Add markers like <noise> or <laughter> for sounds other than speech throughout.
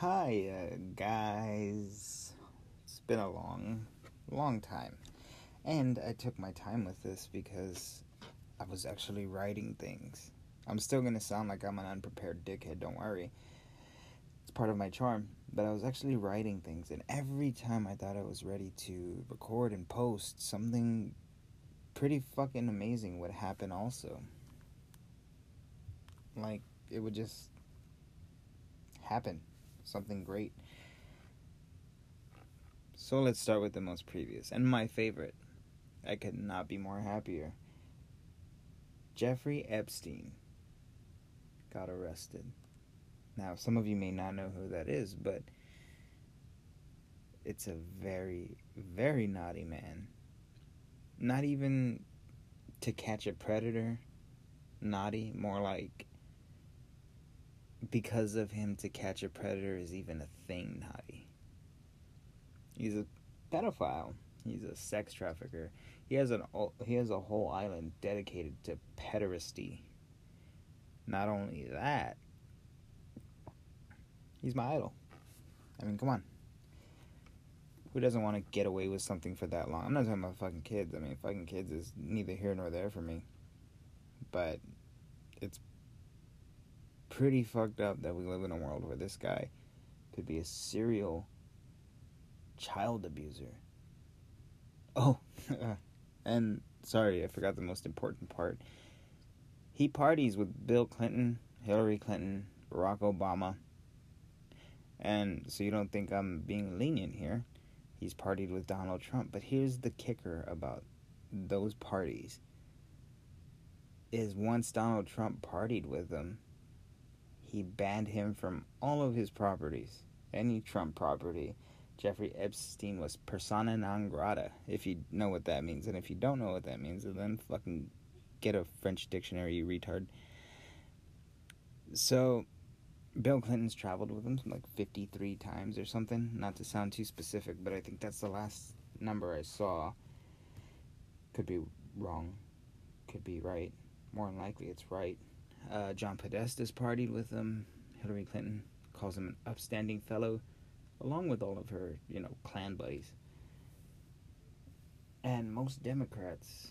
Hi, uh, guys. It's been a long, long time. And I took my time with this because I was actually writing things. I'm still gonna sound like I'm an unprepared dickhead, don't worry. It's part of my charm. But I was actually writing things, and every time I thought I was ready to record and post, something pretty fucking amazing would happen also. Like, it would just happen. Something great. So let's start with the most previous and my favorite. I could not be more happier. Jeffrey Epstein got arrested. Now, some of you may not know who that is, but it's a very, very naughty man. Not even to catch a predator, naughty, more like because of him to catch a predator is even a thing naughty. He's a pedophile. He's a sex trafficker. He has an he has a whole island dedicated to pederasty. Not only that, he's my idol. I mean, come on. Who doesn't want to get away with something for that long? I'm not talking about fucking kids. I mean, fucking kids is neither here nor there for me. But it's pretty fucked up that we live in a world where this guy could be a serial child abuser. Oh, <laughs> and sorry, I forgot the most important part. He parties with Bill Clinton, Hillary Clinton, Barack Obama. And so you don't think I'm being lenient here. He's partied with Donald Trump. But here's the kicker about those parties is once Donald Trump partied with them, he banned him from all of his properties, any Trump property. Jeffrey Epstein was persona non grata, if you know what that means. And if you don't know what that means, then fucking get a French dictionary, you retard. So, Bill Clinton's traveled with him like 53 times or something. Not to sound too specific, but I think that's the last number I saw. Could be wrong, could be right. More than likely, it's right. Uh, John Podesta's partied with him. Hillary Clinton calls him an upstanding fellow, along with all of her, you know, clan buddies. And most Democrats,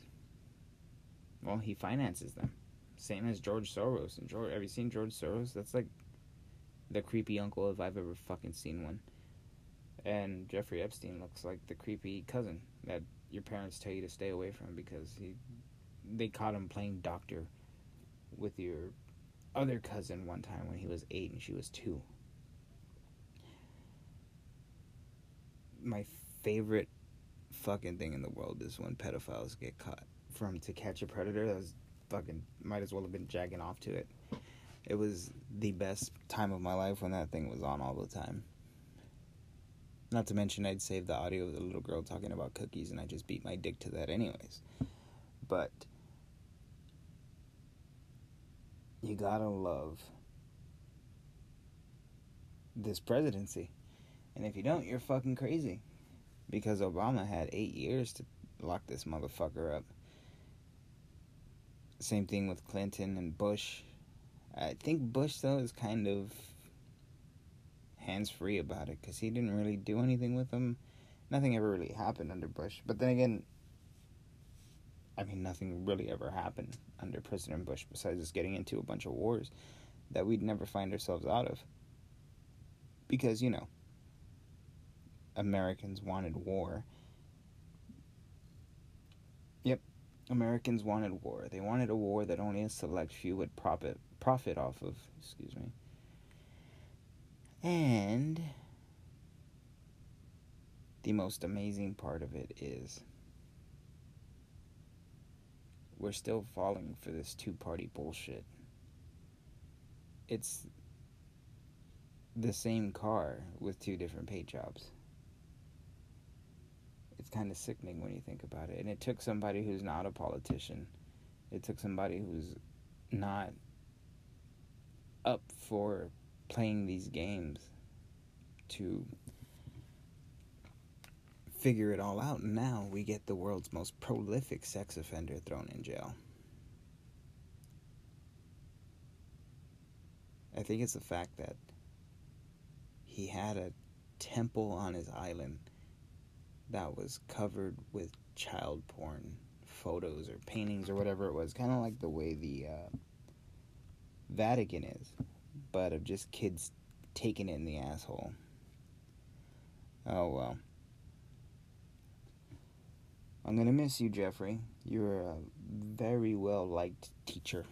well, he finances them. Same as George Soros. And George, have you seen George Soros? That's like the creepy uncle if I've ever fucking seen one. And Jeffrey Epstein looks like the creepy cousin that your parents tell you to stay away from because he, they caught him playing doctor with your other cousin one time when he was eight and she was two. My favorite fucking thing in the world is when pedophiles get caught. From To Catch a Predator, that was fucking, might as well have been jagging off to it. It was the best time of my life when that thing was on all the time. Not to mention, I'd save the audio of the little girl talking about cookies, and I just beat my dick to that, anyways. But you gotta love this presidency. And if you don't, you're fucking crazy. Because Obama had eight years to lock this motherfucker up. Same thing with Clinton and Bush. I think Bush, though, is kind of hands free about it because he didn't really do anything with them. Nothing ever really happened under Bush. But then again, I mean, nothing really ever happened under President Bush besides us getting into a bunch of wars that we'd never find ourselves out of. Because, you know, Americans wanted war. Yep, Americans wanted war. They wanted a war that only a select few would profit profit off of, excuse me. And the most amazing part of it is we're still falling for this two party bullshit. It's the same car with two different paint jobs. It's kind of sickening when you think about it. And it took somebody who's not a politician, it took somebody who's not up for playing these games to figure it all out. And now we get the world's most prolific sex offender thrown in jail. I think it's the fact that he had a temple on his island that was covered with child porn photos or paintings or whatever it was, kind of like the way the uh, Vatican is, but of just kids taking it in the asshole. Oh well. I'm gonna miss you, Jeffrey. You're a very well liked teacher.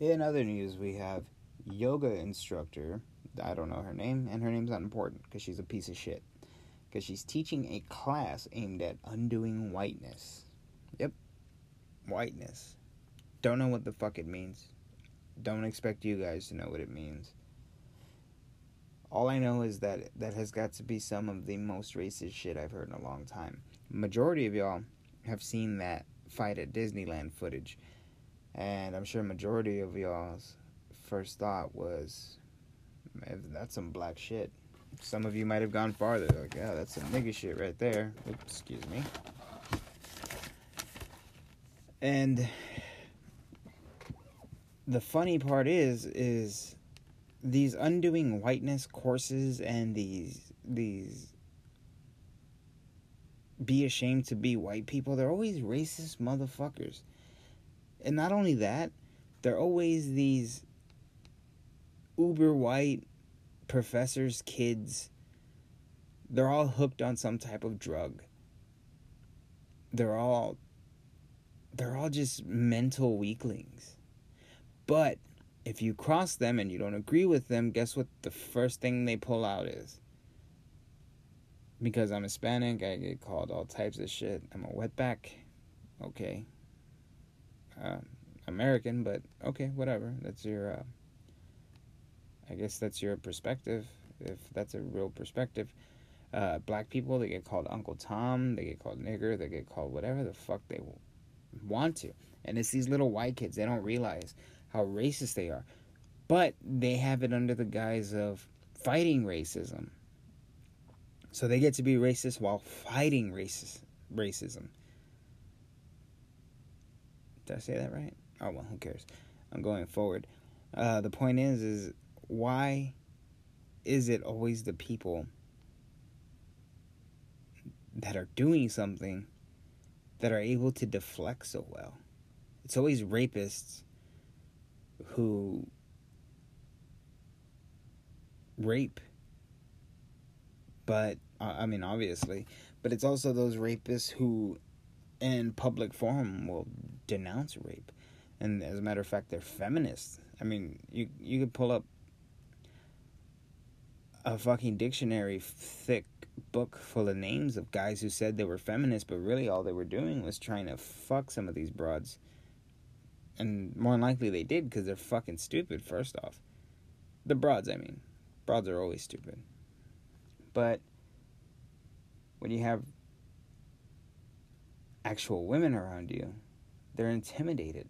In other news, we have yoga instructor. I don't know her name, and her name's not important because she's a piece of shit. Because she's teaching a class aimed at undoing whiteness. Yep, whiteness. Don't know what the fuck it means. Don't expect you guys to know what it means. All I know is that that has got to be some of the most racist shit I've heard in a long time. Majority of y'all have seen that fight at Disneyland footage, and I'm sure majority of y'all's first thought was, "That's some black shit." Some of you might have gone farther, like, "Yeah, that's some nigga shit right there." Oops, excuse me. And the funny part is, is these undoing whiteness courses and these these be ashamed to be white people, they're always racist motherfuckers. And not only that, they're always these uber white professors' kids. They're all hooked on some type of drug. They're all they're all just mental weaklings. But if you cross them and you don't agree with them, guess what the first thing they pull out is? Because I'm Hispanic, I get called all types of shit. I'm a wetback. Okay. Uh, American, but okay, whatever. That's your, uh, I guess that's your perspective, if that's a real perspective. Uh, black people, they get called Uncle Tom, they get called nigger, they get called whatever the fuck they want to. And it's these little white kids, they don't realize how racist they are. But they have it under the guise of fighting racism. So they get to be racist while fighting racist racism. Did I say that right? Oh well, who cares? I'm going forward. Uh, the point is, is why is it always the people that are doing something that are able to deflect so well? It's always rapists who rape. But, I mean, obviously. But it's also those rapists who, in public forum, will denounce rape. And as a matter of fact, they're feminists. I mean, you you could pull up a fucking dictionary thick book full of names of guys who said they were feminists, but really all they were doing was trying to fuck some of these broads and more than likely they did because they're fucking stupid, first off. The broads, I mean. Broads are always stupid. But when you have actual women around you, they're intimidated.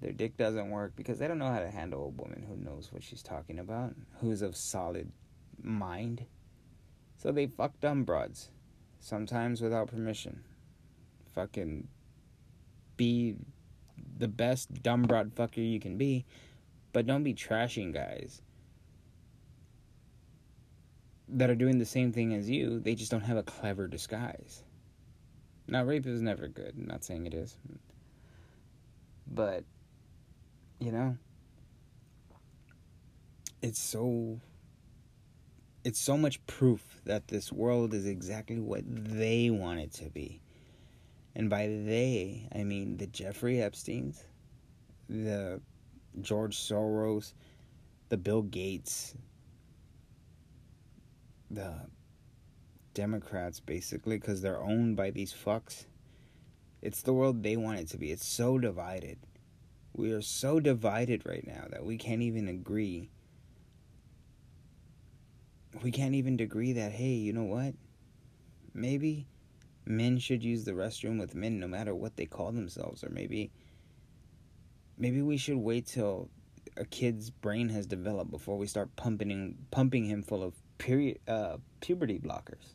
Their dick doesn't work because they don't know how to handle a woman who knows what she's talking about, who's of solid mind. So they fuck dumb broads, sometimes without permission. Fucking be the best dumb broad fucker you can be, but don't be trashing guys that are doing the same thing as you. They just don't have a clever disguise. Now, rape is never good. I'm not saying it is. But, you know, it's so. It's so much proof that this world is exactly what they want it to be. And by they, I mean the Jeffrey Epsteins, the George Soros, the Bill Gates, the Democrats, basically, because they're owned by these fucks. It's the world they want it to be. It's so divided. We are so divided right now that we can't even agree. We can't even agree that, hey, you know what? Maybe men should use the restroom with men no matter what they call themselves or maybe maybe we should wait till a kid's brain has developed before we start pumping him, pumping him full of period uh, puberty blockers.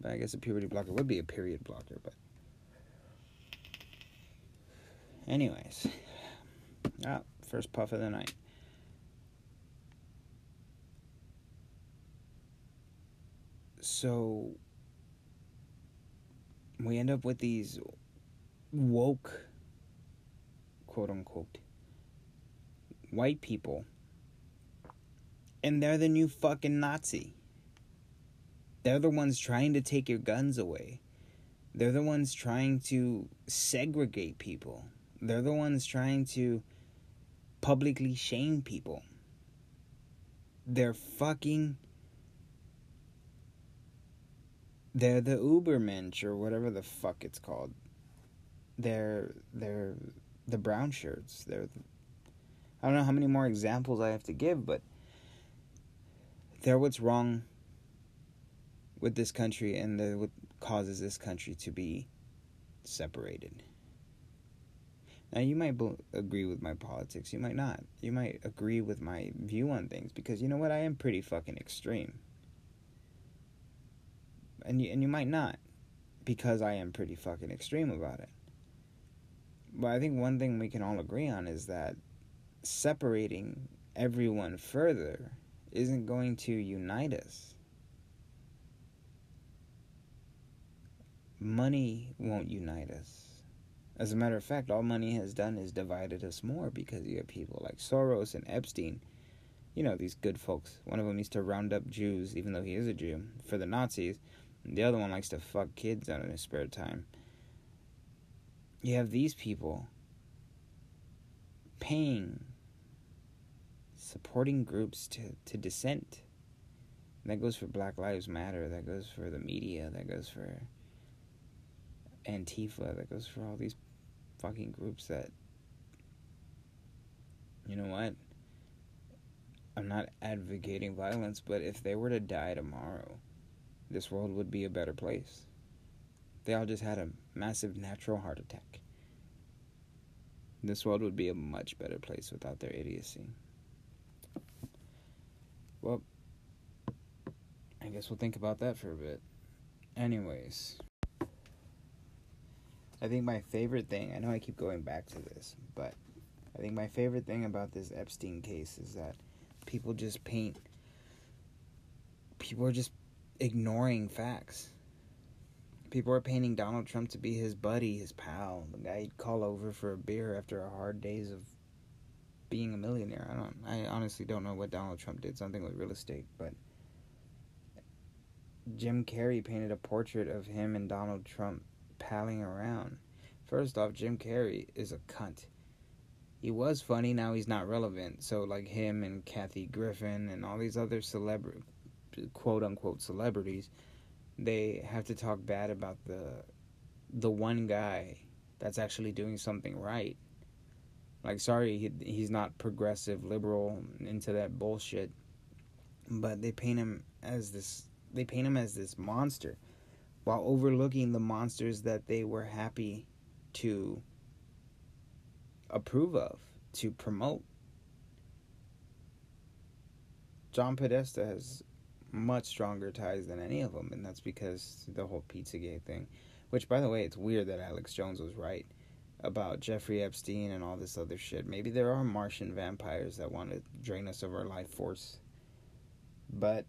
But i guess a puberty blocker would be a period blocker but anyways ah first puff of the night. So we end up with these woke, quote unquote, white people. And they're the new fucking Nazi. They're the ones trying to take your guns away. They're the ones trying to segregate people. They're the ones trying to publicly shame people. They're fucking. They're the Ubermensch or whatever the fuck it's called. They're they're the brown shirts. They're the, I don't know how many more examples I have to give, but they're what's wrong with this country and the, what causes this country to be separated. Now, you might be- agree with my politics, you might not. You might agree with my view on things because you know what? I am pretty fucking extreme. And you, and you might not because I am pretty fucking extreme about it. But I think one thing we can all agree on is that separating everyone further isn't going to unite us. Money won't unite us. As a matter of fact, all money has done is divided us more because you have people like Soros and Epstein. You know, these good folks. One of them used to round up Jews, even though he is a Jew, for the Nazis. The other one likes to fuck kids out in his spare time. You have these people paying, supporting groups to, to dissent. that goes for Black Lives Matter, that goes for the media, that goes for Antifa, that goes for all these fucking groups that, you know what? I'm not advocating violence, but if they were to die tomorrow, this world would be a better place. They all just had a massive natural heart attack. This world would be a much better place without their idiocy. Well, I guess we'll think about that for a bit. Anyways. I think my favorite thing, I know I keep going back to this, but I think my favorite thing about this Epstein case is that people just paint, people are just ignoring facts. People are painting Donald Trump to be his buddy, his pal, the guy he'd call over for a beer after a hard days of being a millionaire. I don't, I honestly don't know what Donald Trump did, something with real estate, but Jim Carrey painted a portrait of him and Donald Trump palling around. First off, Jim Carrey is a cunt. He was funny, now he's not relevant. So, like him and Kathy Griffin and all these other celebrity, quote unquote celebrities, they have to talk bad about the the one guy that's actually doing something right. Like, sorry, he, he's not progressive, liberal, into that bullshit. But they paint him as this. They paint him as this monster while overlooking the monsters that they were happy to approve of, to promote. John Podesta has much stronger ties than any of them, and that's because the whole Pizzagate thing. Which, by the way, it's weird that Alex Jones was right about Jeffrey Epstein and all this other shit. Maybe there are Martian vampires that want to drain us of our life force. But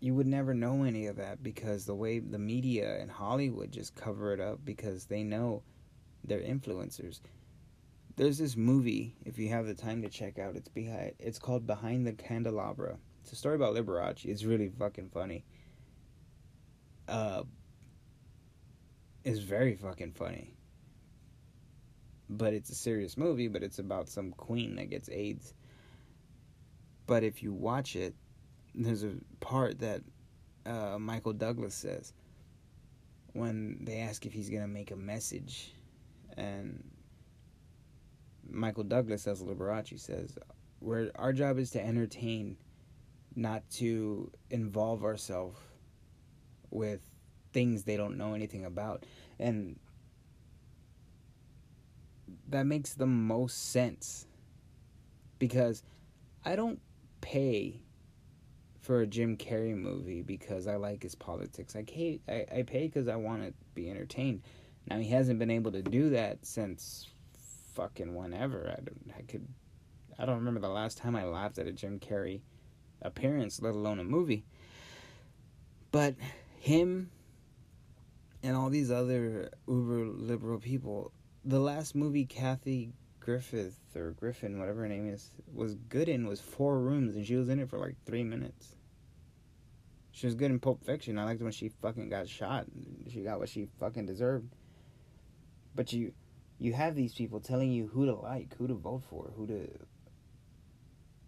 you would never know any of that because the way the media and Hollywood just cover it up because they know they're influencers. There's this movie, if you have the time to check out, it's behind it's called Behind the Candelabra. It's a story about Liberace. It's really fucking funny. Uh it's very fucking funny. But it's a serious movie, but it's about some queen that gets AIDS. But if you watch it, there's a part that uh, Michael Douglas says when they ask if he's gonna make a message, and Michael Douglas as Liberace says, "Where our job is to entertain, not to involve ourselves with things they don't know anything about," and that makes the most sense because I don't pay for a Jim Carrey movie because I like his politics. I pay, I, I pay because I want to be entertained. Now he hasn't been able to do that since fucking whenever. I don't, I could, I don't remember the last time I laughed at a Jim Carrey appearance, let alone a movie. But him and all these other uber liberal people, the last movie Kathy Griffith or Griffin, whatever her name is, was good in was Four Rooms, and she was in it for like three minutes. She was good in Pulp Fiction. I liked when she fucking got shot. She got what she fucking deserved. But you, you have these people telling you who to like, who to vote for, who to,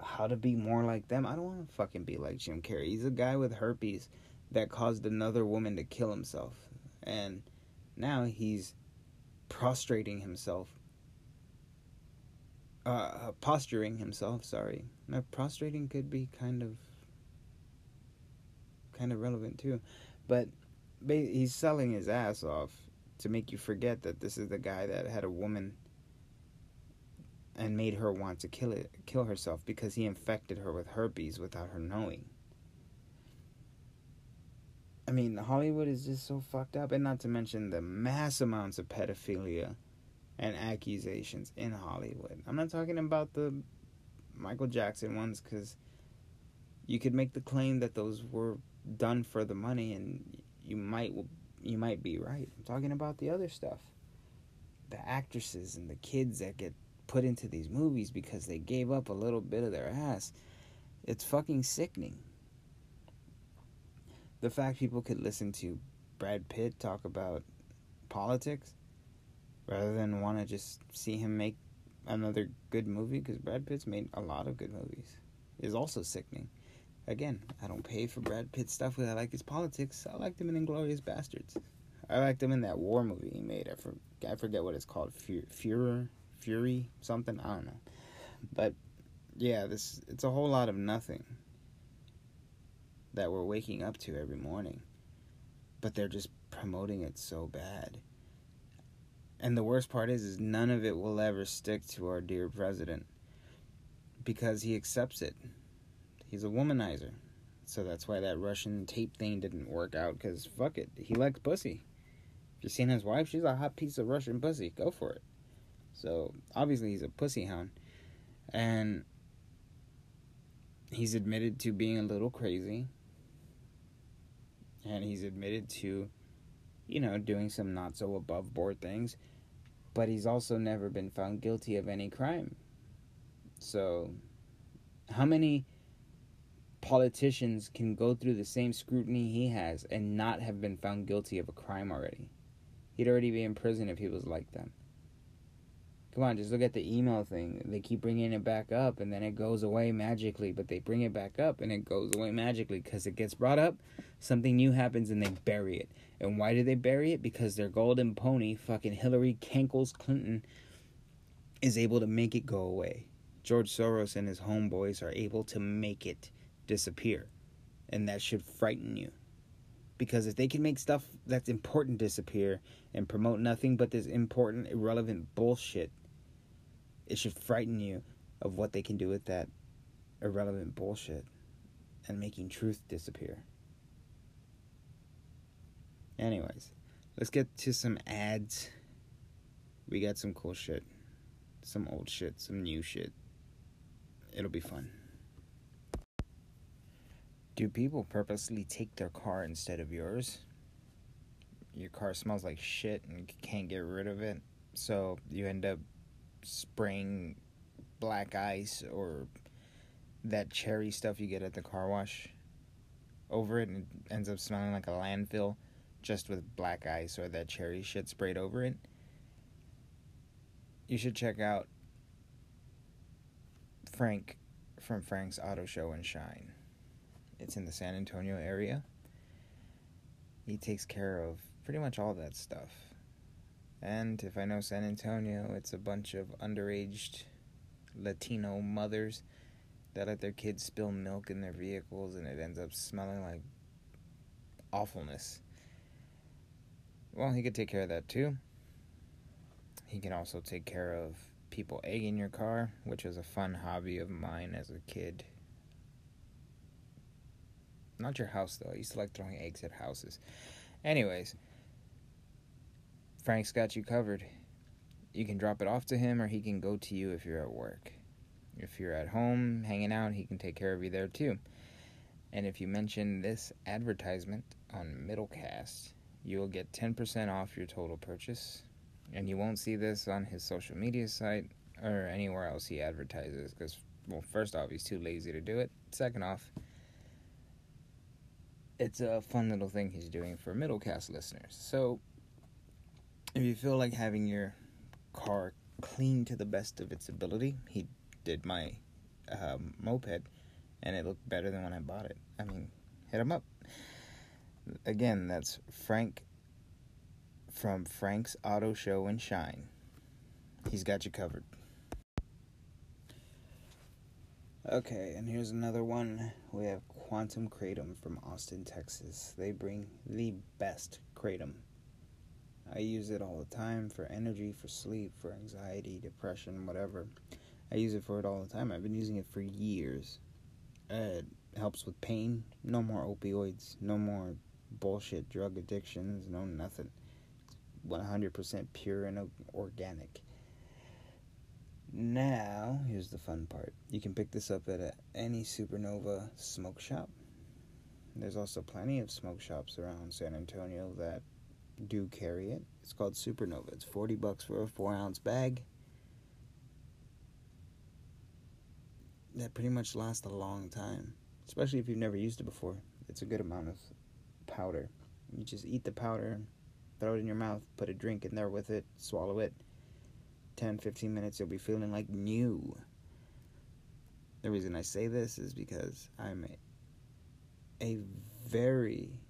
how to be more like them. I don't want to fucking be like Jim Carrey. He's a guy with herpes that caused another woman to kill himself. And now he's prostrating himself. Uh, posturing himself, sorry. Now, prostrating could be kind of kind of relevant too. But he's selling his ass off to make you forget that this is the guy that had a woman and made her want to kill it kill herself because he infected her with herpes without her knowing. I mean, Hollywood is just so fucked up, and not to mention the mass amounts of pedophilia and accusations in Hollywood. I'm not talking about the Michael Jackson ones because you could make the claim that those were done for the money, and you might you might be right. I'm talking about the other stuff, the actresses and the kids that get put into these movies because they gave up a little bit of their ass. It's fucking sickening the fact people could listen to Brad Pitt talk about politics rather than want to just see him make another good movie because Brad Pitt's made a lot of good movies is also sickening. Again, I don't pay for Brad Pitt stuff I like his politics. I liked him in Inglourious Basterds. I liked him in that war movie he made. I, for, I forget what it's called. Fury, Fury, something. I don't know. But yeah, this it's a whole lot of nothing that we're waking up to every morning. But they're just promoting it so bad. And the worst part is is none of it will ever stick to our dear president because he accepts it. He's a womanizer. So that's why that Russian tape thing didn't work out cuz fuck it. He likes pussy. If you've seen his wife, she's a hot piece of Russian pussy. Go for it. So, obviously he's a pussy hound. And he's admitted to being a little crazy and he's admitted to, you know, doing some not so above board things, but he's also never been found guilty of any crime. So, how many politicians can go through the same scrutiny he has and not have been found guilty of a crime already? He'd already be in prison if he was like them. Come on, just look at the email thing. They keep bringing it back up and then it goes away magically, but they bring it back up and it goes away magically because it gets brought up, something new happens and they bury it. And why do they bury it? Because their golden pony, fucking Hillary Cankles Clinton, is able to make it go away. George Soros and his homeboys are able to make it disappear. And that should frighten you. Because if they can make stuff that's important disappear and promote nothing but this important, irrelevant bullshit it should frighten you of what they can do with that irrelevant bullshit and making truth disappear. Anyways, let's get to some ads. We got some cool shit, some old shit, some new shit. It'll be fun. Do people purposely take their car instead of yours? Your car smells like shit and can't get rid of it, so you end up spraying black ice or that cherry stuff you get at the car wash over it and it ends up smelling like a landfill just with black ice or that cherry shit sprayed over it. You should check out Frank from Frank's Auto Show and Shine. It's in the San Antonio area. He takes care of pretty much all that stuff. And if I know San Antonio, it's a bunch of underaged Latino mothers that let their kids spill milk in their vehicles and it ends up smelling like awfulness. Well, he could take care of that too. He can also take care of people egging your car, which was a fun hobby of mine as a kid. Not your house though. I used to like throwing eggs at houses. Anyways, Frank's got you covered. You can drop it off to him or he can go to you if you're at work. If you're at home hanging out, he can take care of you there too. And if you mention this advertisement on Middlecast, you will get 10% off your total purchase. And you won't see this on his social media site or anywhere else he advertises because, well, first off, he's too lazy to do it. Second off, it's a fun little thing he's doing for Middlecast listeners. So, if you feel like having your car clean to the best of its ability, he did my um, moped and it looked better than when I bought it. I mean, hit him up. Again, that's Frank from Frank's Auto Show and Shine. He's got you covered. Okay, and here's another one. We have Quantum Kratom from Austin, Texas. They bring the best kratom. I use it all the time for energy, for sleep, for anxiety, depression, whatever. I use it for it all the time. I've been using it for years. Uh, it helps with pain. No more opioids. No more bullshit drug addictions. No nothing. 100% pure and organic. Now, here's the fun part. You can pick this up at a, any Supernova smoke shop. There's also plenty of smoke shops around San Antonio that do carry it. It's called Supernova. It's 40 bucks for a 4 ounce bag. That pretty much lasts a long time, especially if you've never used it before. It's a good amount of powder. You just eat the powder, throw it in your mouth, put a drink in there with it, swallow it 10, 15 minutes, you'll be feeling like new. The reason I say this is because I'm a, a very,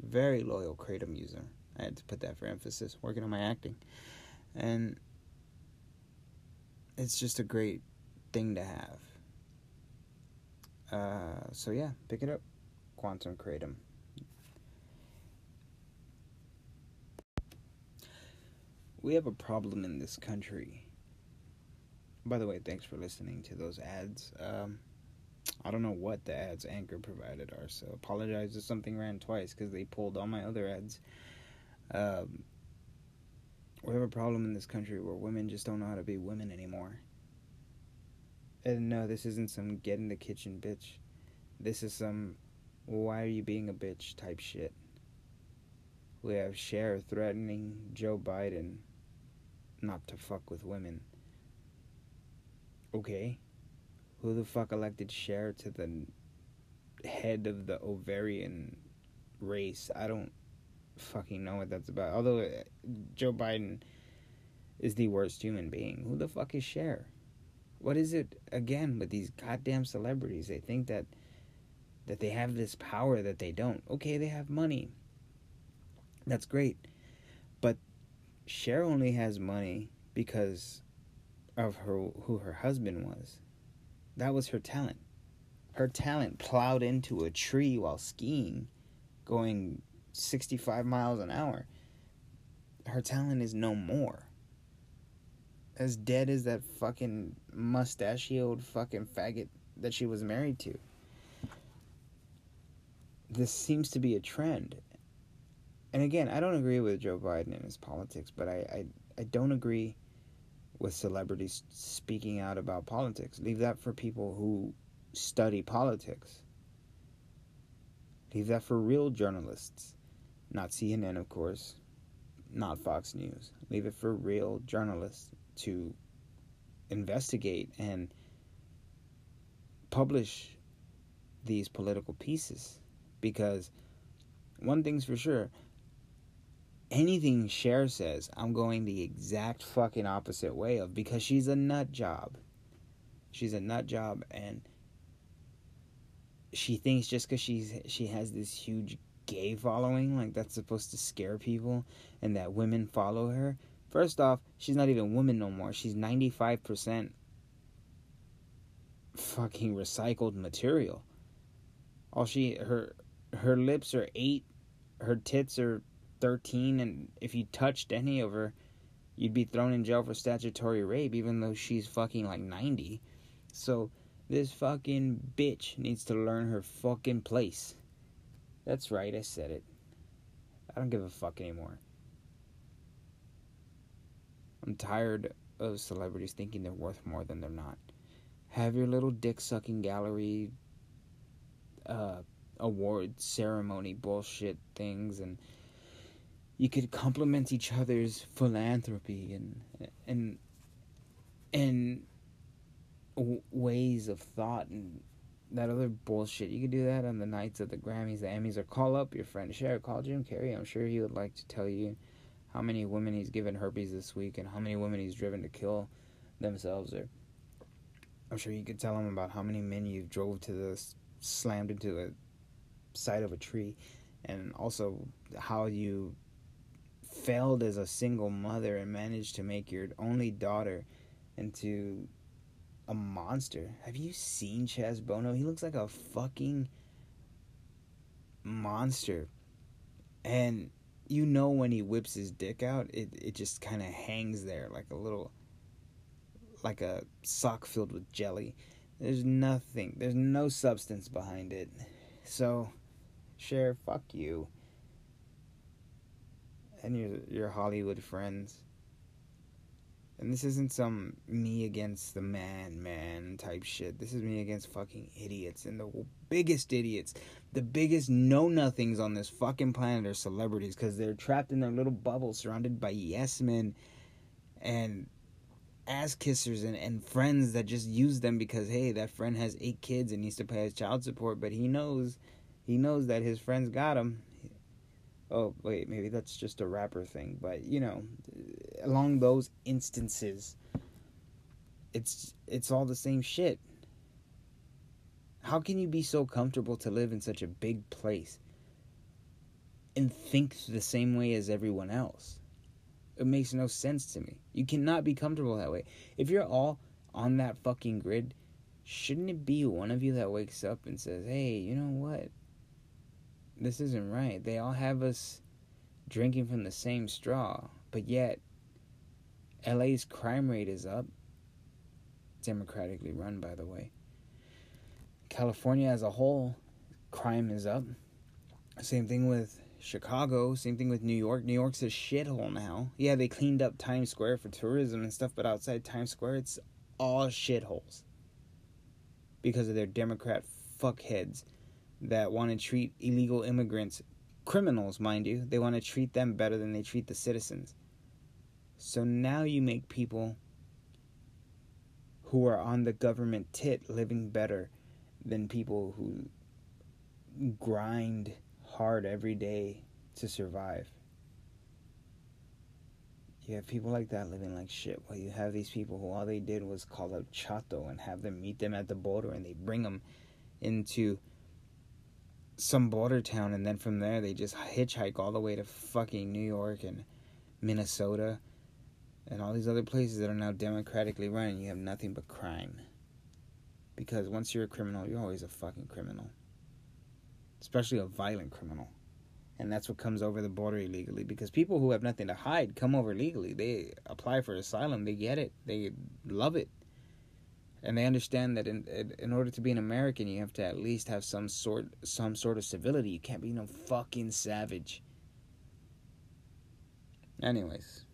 very loyal Kratom user. I had to put that for emphasis, working on my acting. And it's just a great thing to have. Uh, so, yeah, pick it up. Quantum Kratom. We have a problem in this country. By the way, thanks for listening to those ads. Um, I don't know what the ads Anchor provided are, so apologize if something ran twice because they pulled all my other ads. Um, we have a problem in this country where women just don't know how to be women anymore. And no, this isn't some get in the kitchen bitch. This is some why are you being a bitch type shit. We have Cher threatening Joe Biden not to fuck with women. Okay. Who the fuck elected Cher to the head of the ovarian race? I don't fucking know what that's about. Although uh, Joe Biden is the worst human being. Who the fuck is Cher? What is it again with these goddamn celebrities? They think that that they have this power that they don't. Okay, they have money. That's great. Cher only has money because of her who her husband was. That was her talent. Her talent plowed into a tree while skiing, going 65 miles an hour. Her talent is no more. As dead as that fucking mustachioed fucking faggot that she was married to. This seems to be a trend and again, I don't agree with Joe Biden and his politics, but I, I, I don't agree with celebrities speaking out about politics. Leave that for people who study politics. Leave that for real journalists. Not CNN, of course, not Fox News. Leave it for real journalists to investigate and publish these political pieces. Because one thing's for sure anything Cher says, I'm going the exact fucking opposite way of because she's a nut job. She's a nut job and she thinks just because she's she has this huge gay following like that's supposed to scare people and that women follow her first off she's not even woman no more she's 95% fucking recycled material all she her her lips are 8 her tits are 13 and if you touched any of her you'd be thrown in jail for statutory rape even though she's fucking like 90 so this fucking bitch needs to learn her fucking place. That's right i said it. I don't give a fuck anymore. I'm tired of celebrities thinking they're worth more than they're not. Have your little dick sucking gallery uh, award ceremony bullshit things and you could complement each other's philanthropy and and and w- ways of thought and that other bullshit. You could do that on the nights of the Grammys, the Emmys, or call up your friend Cher, call Jim Carrey. I'm sure he would like to tell you how many women he's given herpes this week and how many women he's driven to kill themselves. Or I'm sure you could tell him about how many men you've drove to the slammed into the side of a tree, and also how you failed as a single mother and managed to make your only daughter into a monster. Have you seen Chaz Bono? He looks like a fucking monster. And you know when he whips his dick out, it, it just kind of hangs there like a little like a sock filled with jelly. There's nothing. There's no substance behind it. So, Cher, fuck you. And your your Hollywood friends. And this isn't some me against the man, man type shit. This is me against fucking idiots. And the biggest idiots, the biggest know nothings on this fucking planet are celebrities because they're trapped in their little bubble surrounded by yes men and ass kissers and, and friends that just use them because, hey, that friend has eight kids and needs to pay his child support. But he knows, he knows that his friends got him oh wait maybe that's just a rapper thing but you know along those instances it's it's all the same shit. How can you be so comfortable to live in such a big place and think the same way as everyone else? It makes no sense to me. You cannot be comfortable that way. If you're all on that fucking grid shouldn't it be one of you that wakes up and says hey you know what this isn't right. They all have us drinking from the same straw, but yet LA's crime rate is up. Democratically run, by the way. California as a whole, crime is up. Same thing with Chicago, same thing with New York. New York's a shithole now. Yeah, they cleaned up Times Square for tourism and stuff, but outside Times Square, it's all shitholes because of their Democrat fuckheads that want to treat illegal immigrants, criminals, mind you, they want to treat them better than they treat the citizens. So now you make people who are on the government tit living better than people who grind hard every day to survive. You have people like that living like shit. While you have these people who all they did was call up Chato and have them meet them at the border and they bring them into some border town, and then from there they just hitchhike all the way to fucking New York and Minnesota and all these other places that are now democratically run. You have nothing but crime. Because once you're a criminal, you're always a fucking criminal, especially a violent criminal. And that's what comes over the border illegally. Because people who have nothing to hide come over legally. They apply for asylum, they get it, they love it and they understand that in in order to be an American, you have to at least have some sort some sort of civility. You can't be no fucking savage. Anyways,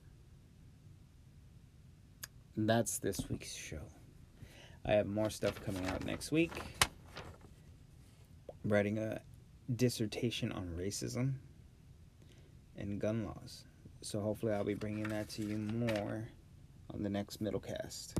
that's this week's show. I have more stuff coming out next week. I'm writing a dissertation on racism and gun laws. So hopefully I'll be bringing that to you more on the next Middlecast.